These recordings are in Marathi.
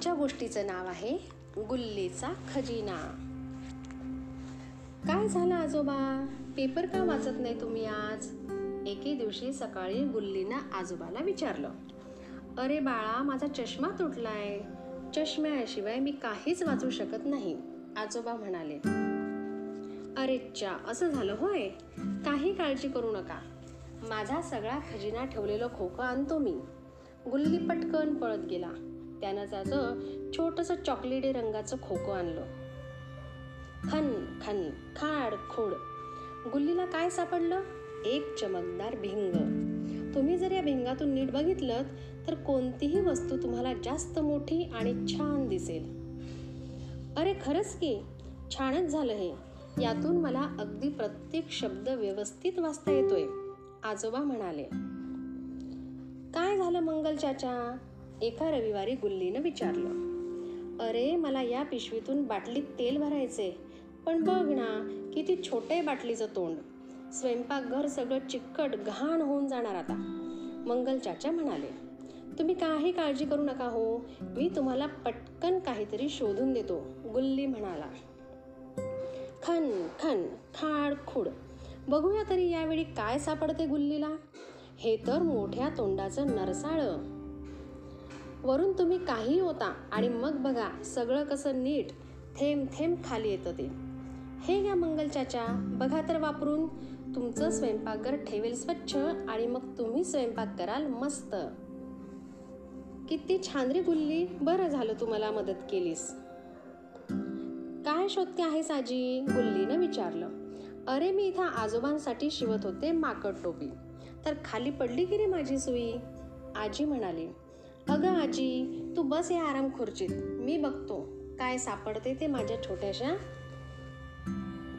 आजच्या गोष्टीचं नाव आहे गुल्लीचा खजिना. काय झालं आजोबा? पेपर का वाचत नाही तुम्ही आज? एके दिवशी सकाळी गुल्लीनं आजोबाला विचारलं अरे बाळा माझा चष्मा तुटलाय. चष्म्याशिवाय मी काहीच वाचू शकत नाही. आजोबा म्हणाले अरे च्या असं झालं होय? काही काळजी करू नका. माझा सगळा खजिना ठेवलेलं खोकं आणतो मी. गुल्ली पटकन पळत गेला. त्यानं त्याचं छोटंसं चॉकलेटी रंगाचं खोकं आणलं. खन खन खाड खोड. गुल्लीला काय सापडलं? एक चमकदार भिंग. तुम्ही जर या भिंगातून नीट बघितलं तर कोणतीही वस्तू तुम्हाला जास्त मोठी आणि छान दिसेल. अरे खरंच की? छानच झालं हे. यातून मला अगदी प्रत्येक शब्द व्यवस्थित वाचता येतोय. आजोबा म्हणाले काय झालं मंगल चाचा? एका रविवारी गुल्लीनं विचारलं अरे मला या पिशवीतून बाटलीत तेल भरायचे पण बघ ना किती छोटे बाटलीचं तोंड. स्वयंपाकघर सगळं चिकट घाण होऊन जाणार आता. मंगल चाचा म्हणाले तुम्ही काही काळजी करू नका हो मी तुम्हाला पटकन काहीतरी शोधून देतो गुल्ली म्हणाला. खन खन खाड खुड बघूया तरी यावेळी काय सापडते गुल्लीला? हे तर मोठ्या तोंडाचं नरसाळं. वरून तुम्ही काही होता आणि मग बघा सगळं कसं नीट थेंब थेंब खाली येतं ते. हे घ्या मंगल चाचा बघा तर वापरून. तुमचं स्वयंपाकघर ठेवेल स्वच्छ आणि मग तुम्ही स्वयंपाक कराल मस्त. किती छान रे गुल्ली बरं झालं तुम्हाला मदत केलीस. काय शोधते आहेस आजी गुल्लीनं विचारलं. अरे मी इथं आजोबांसाठी शिवत होते माकड टोपी. तर खाली पडली की रे माझी सुई? आजी म्हणाली अगं आजी तू बस या आराम खुर्चीत. मी बघतो. काय सापडते ते माझ्या छोट्याशा?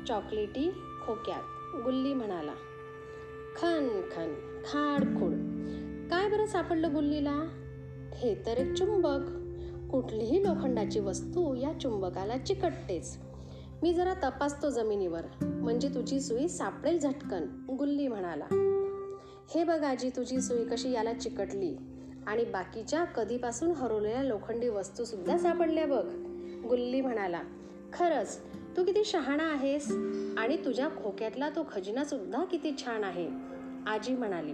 चॉकलेटी खोक्यात. गुल्ली म्हणाला. खन खन. खाड खुड. काय बरं सापडलं गुल्लीला? हे तर एक चुंबक. कुठलीही लोखंडाची वस्तू या चुंबकाला चिकटतेच. मी जरा तपासतो जमिनीवर. म्हणजे तुझी सुई सापडेल झटकन गुल्ली म्हणाला. हे बघ आजी तुझी सुई कशी याला चिकटली. आणि बाकीच्या कधीपासून हरवलेल्या लोखंडी वस्तू सुद्धा सापडल्या बघ. गुल्ली म्हणाला खरंच तू किती शहाणा आहेस आणि तुझ्या खोक्यातला तो खजिना सुद्धा किती छान आहे आजी म्हणाली.